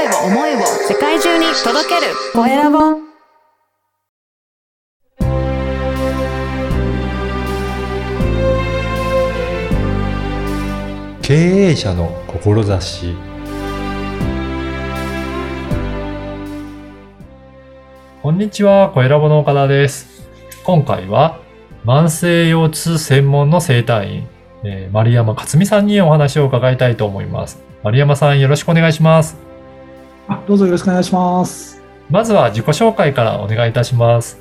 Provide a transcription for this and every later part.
声を、思いを世界中に届けるコエラボ。経営者の志こんにちは、コエラボの岡田です。今回は慢性腰痛専門の整体院、えー丸山克美さんにお話を伺いたいと思います。丸山さんよろしくお願いします。あどうぞよろしくお願いします。まずは自己紹介からお願いいたします。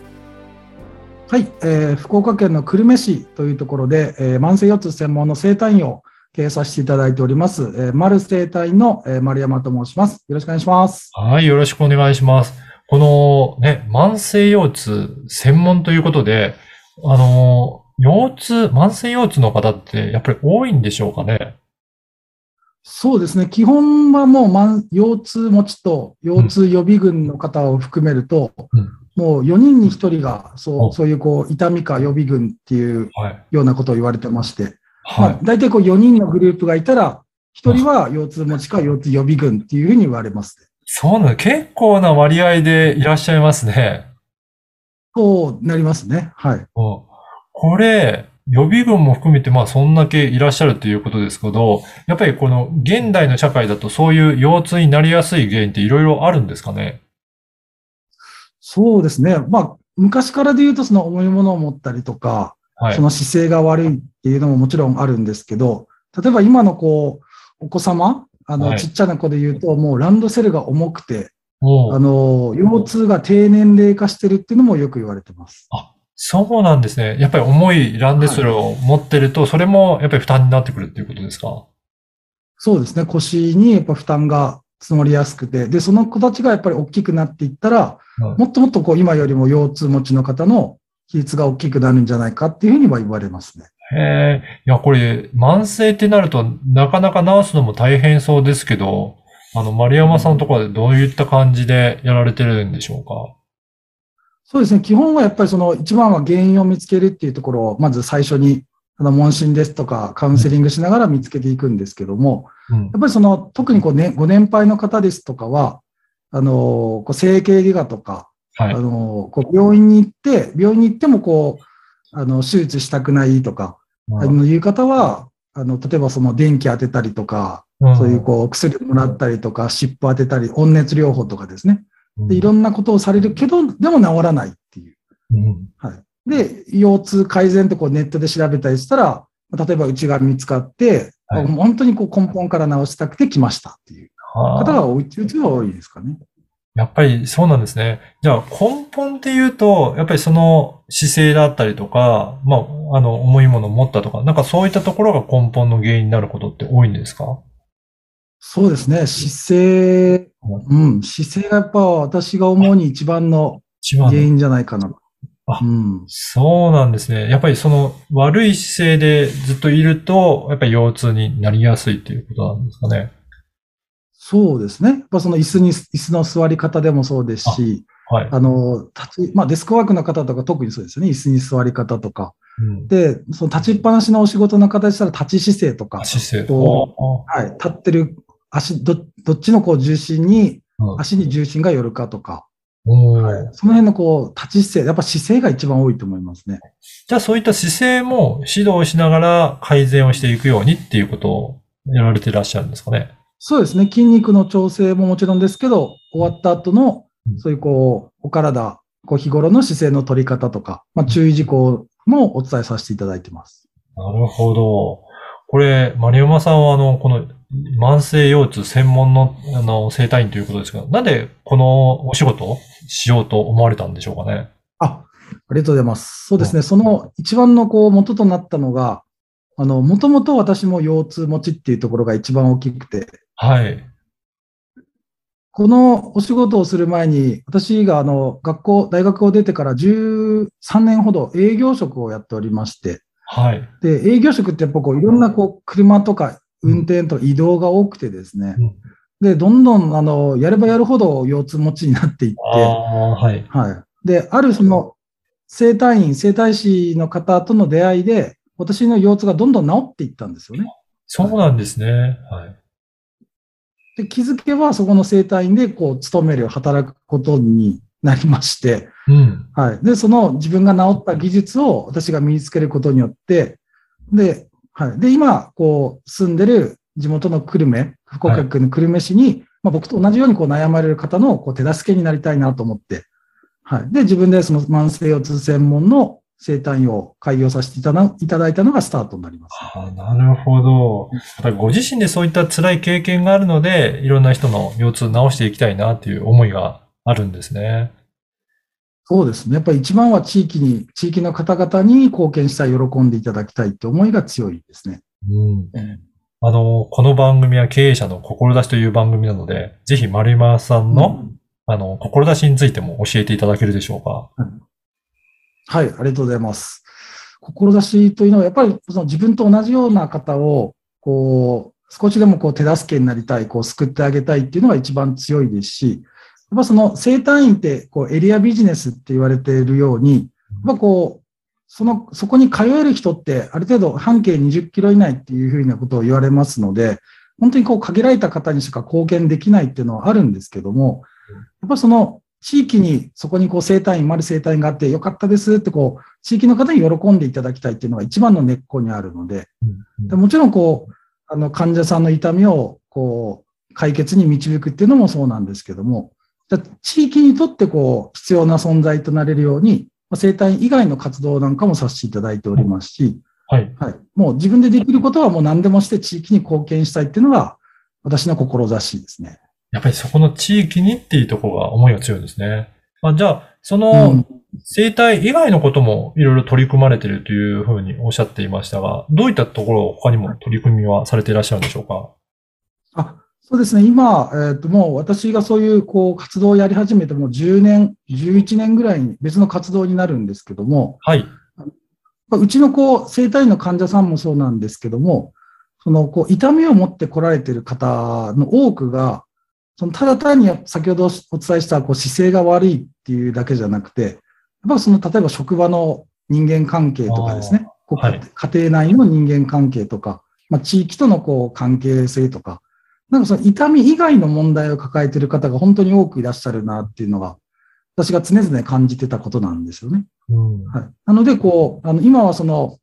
はい、えー福岡県の久留米市というところで、えー慢性腰痛専門の整体院を経営させていただいております、えー、丸整体院の、えー丸山と申します。よろしくお願いします。はい、よろしくお願いします。このね、慢性腰痛専門ということで、あの、腰痛、慢性腰痛の方ってやっぱり多いんでしょうかね？そうですね、基本はもう慢腰痛持ちと腰痛予備軍の方を含めると、うんもう4人に1人がそおうそういうこう痛みか予備軍っていうはい。ようなことを言われてまして、はい。まあ、大体こう4人のグループがいたら、1人は腰痛持ちか腰痛予備軍っていうふうに言われますね。そうなんだ。結構な割合でいらっしゃいますね。そうなりますね。はい。うんこれ、予備軍も含めて、まあ、そんだけいらっしゃるということですけど、やっぱりこの現代の社会だとそういう腰痛になりやすい原因っていろいろあるんですかね？そうですね。まあ、昔からで言うと、その重いものを持ったりとか、はいそ。の姿勢が悪いっていうのももちろんあるんですけど、例えば今のこう、お子様、あの、はいちっちゃな子で言うと、もうランドセルが重くて、あの、腰痛が低年齢化してるっていうのもよく言われてます。そうなんですね。やっぱり重いランドセルを持ってると、それもやっぱり負担になってくるっていうことですか？そうですね。腰にやっぱ負担が積もりやすくて、で、その子たちがやっぱり大きくなっていったら、はいもっともっとこう、今よりも腰痛持ちの方の比率が大きくなるんじゃないかっていうふうには言われますね。へえ。いや、これ、慢性ってなると、なかなか治すのも大変そうですけど、あの、丸山さんのところでどういった感じでやられてるんでしょうか？そうですね。基本はやっぱりその一番は原因を見つけるっていうところを、まず最初に、あの、問診ですとか、カウンセリングしながら見つけていくんですけども、うんやっぱりその、特にこうね、ご年配の方ですとかは、あの、こう整形外科とか、はいあ。の、こう病院に行って、病院に行ってもこう、あの、手術したくないとか、あの、いう方は、あの、例えばその電気当てたりとか、んそういうこう、薬もらったりとか、湿布当てたり、温熱療法とかですね。うんで、いろんなことをされるけど、でも治らないっていう。うんはい。で、腰痛改善ってこうネットで調べたりしたら、例えばうちが見つかって、はい本当にこう根本から治したくて来ましたっていうはあ方が多い、うちは多いですかね。やっぱりそうなんですね。じゃあ根本っていうと、やっぱりその姿勢だったりとか、まあ、あの、重いものを持ったとか、なんかそういったところが根本の原因になることって多いんですか？そうですね。姿勢、うん、姿勢がやっぱ私が思うに一番の原因じゃないかな。あうん。そうなんですね。やっぱりその悪い姿勢でずっといると、やっぱり腰痛になりやすいっていうことなんですかね。そうですね。やっぱその椅子に、椅子の座り方でもそうですし、はい。あの、立ち、まあデスクワークの方とか特にそうですよね。椅子に座り方とか。うん。で、その立ちっぱなしのお仕事の方でしたら立ち姿勢とか、姿勢。はい、立ってる足、ど、どっちのこう重心に、うん足に重心が寄るかとか、はい、その辺のこう、立ち姿勢、やっぱ姿勢が一番多いと思いますね。じゃあそういった姿勢も指導しながら改善をしていくようにっていうことをやられていらっしゃるんですかね。そうですね。筋肉の調整ももちろんですけど、終わった後のう、んそういうこう、お体、こう日頃の姿勢の取り方とか、まあ注意事項もお伝えさせていただいてます。なるほど。これ、丸山さんはあの、この慢性腰痛専門のあの整体院ということですが、なんでこのお仕事をしようと思われたんでしょうかね？あ、ありがとうございます。そうですね。その一番のこう元となったのが、あの、もともと私も腰痛持ちっていうところが一番大きくて、はい。このお仕事をする前に、私があの、学校、大学を出てから13年ほど営業職をやっておりまして、はい。で、営業職ってやっぱこう、いろんなこう、車とか運転とか移動が多くてですねうん、で、どんどんあの、やればやるほど腰痛持ちになっていって、はい。はい。で、あるその、整体院、整体師の方との出会いで、私の腰痛がどんどん治っていったんですよね。そうなんですね。はい。で、気づけばそこの生態院でこう、勤める、働くことになりまして、うん。はい。で、その自分が治った技術を私が身につけることによって、で、はい。で、今、こう、住んでる地元の久留米、福岡県の久留米市に、まあ僕と同じようにこう悩まれる方のこう手助けになりたいなと思って、はい。で、自分でその慢性腰痛専門の生態院を開業させていただいただいたのがスタートになります。あなるほど。やっぱりご自身でそういった辛い経験があるので、いろんな人の腰痛を治していきたいなっていう思いがあるんですね。そうですね。やっぱり一番は地域に、地域の方々に貢献したい、喜んでいただきたいって思いが強いですね。うん。あの、この番組は経営者の志という番組なので、ぜひ丸山さんの、あの、志についても教えていただけるでしょうか？はい、ありがとうございます。志というのは、やっぱりその自分と同じような方を、こう、少しでもこう手助けになりたい、こう救ってあげたいっていうのが一番強いですし、やっぱその生態院ってこうエリアビジネスって言われているように、やっぱこう、その、そこに通える人ってある程度半径20キロ以内っていうふうなことを言われますので、本当にこう限られた方にしか貢献できないっていうのはあるんですけども、やっぱその地域にそこにこう生態院、丸生態院があってよかったですってこう、地域の方に喜んでいただきたいっていうのが一番の根っこにあるので、でもちろんこう、あの患者さんの痛みをこう解決に導くっていうのもそうなんですけども、地域にとってこう必要な存在となれるように、まあ生態院以外の活動なんかもさせていただいておりますし、はい。はい。もう自分でできることはもう何でもして地域に貢献したいっていうのが私の志ですね。やっぱりそこの地域にっていうところが思いが強いですね。まあ、じゃあ、そうんの生態以外のこともいろいろ取り組まれているというふうにおっしゃっていましたが、どういったところを他にも取り組みはされていらっしゃるんでしょうか？あ、そうですね。今、えっ、と、もう私がそういう、こう、活動をやり始めてもう10年、11年ぐらいに別の活動になるんですけども、はい。まあうちの、こう、生体院の患者さんもそうなんですけども、その、こう、痛みを持って来られている方の多くが、その、ただ単に先ほどお伝えした、こう、姿勢が悪いっていうだけじゃなくて、やっぱその、例えば職場の人間関係とかですね、はい家庭内の人間関係とか、まあ、地域とのこう関係性とか、なんかその痛み以外の問題を抱えている方が本当に多くいらっしゃるなっていうのが、私が常々感じてたことなんですよね。うん。はい。なので、こう、あの、今はその、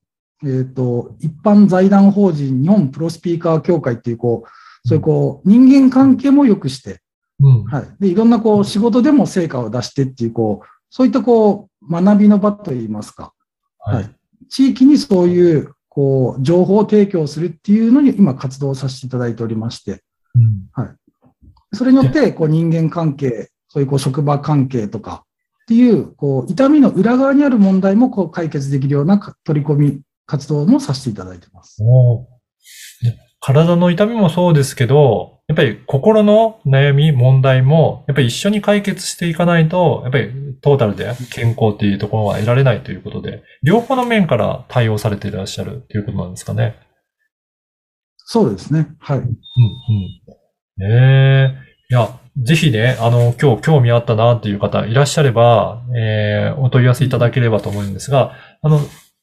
えっ、と、一般財団法人日本プロスピーカー協会っていう、こう、そういうこう、人間関係も良くして、うん。はい。で、いろんなこう、仕事でも成果を出してっていう、こう、そういったこう、学びの場といいますか、ははいい。地域にそういう、こう、情報を提供するっていうのに今活動させていただいておりまして、うん。それによって、こう、人間関係、そういうこう、職場関係とかっていう、こう、痛みの裏側にある問題もこう、解決できるようなか取り込み活動もさせていただいてます。体の痛みもそうですけど、やっぱり心の悩み、問題も、やっぱり一緒に解決していかないと、やっぱりトータルで健康っていうところは得られないということで、両方の面から対応されていらっしゃるということなんですかね。そうですね。はい。うんうん。ねえ。いや、ぜひね、あの、今日興味あったなっていう方いらっしゃれば、えー、お問い合わせいただければと思うんですが、あの、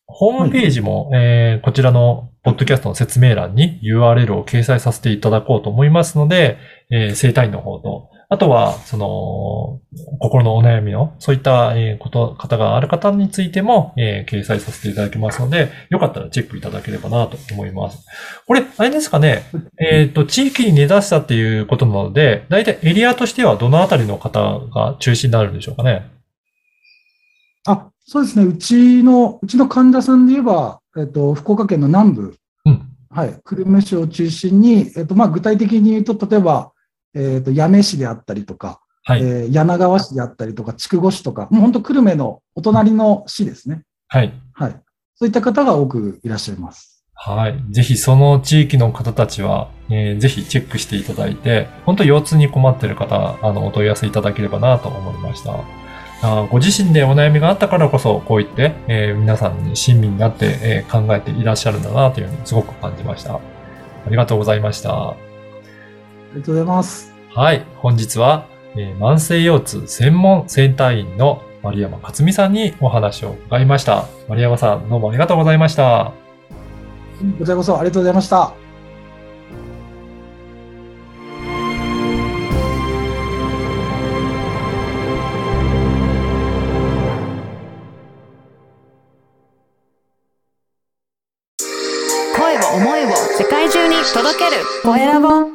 ホームページも、えー、こちらのポッドキャストの説明欄に URL を掲載させていただこうと思いますので、えー、生体院の方と、あとは、その、心のお悩みの、そういった、えーこと、方がある方についても、えー掲載させていただきますので、よかったらチェックいただければなと思います。これ、あれですかね、えっ、と、地域に根ざしたっていうことなので、大体エリアとしてはどのあたりの方が中心になるんでしょうかね。あ、そうですね。うちの、うちの患者さんで言えば、えっと、福岡県の南部、うん。はい、久留米市を中心に、えっと、まあ、具体的に言うと、例えば、えっと、八女市であったりとか、はい。えー柳川市であったりとか、筑後市とか、もう本当久留米のお隣の市ですね。はい。はい。そういった方が多くいらっしゃいます。はい。ぜひその地域の方たちは、えーぜひチェックしていただいて、本当腰痛に困っている方、あの、お問い合わせいただければなと思いました。あーご自身でお悩みがあったからこそ、こう言って、えー皆さんに親身になって、えー考えていらっしゃるんだなというふうにすごく感じました。ありがとうございました。ありがとうございます。はい、本日は、えー、慢性腰痛専門センター員の丸山克美さんにお話を伺いました。丸山さん、どうもありがとうございました。こちらこそありがとうございました。声を思いを世界中に届けるコラボ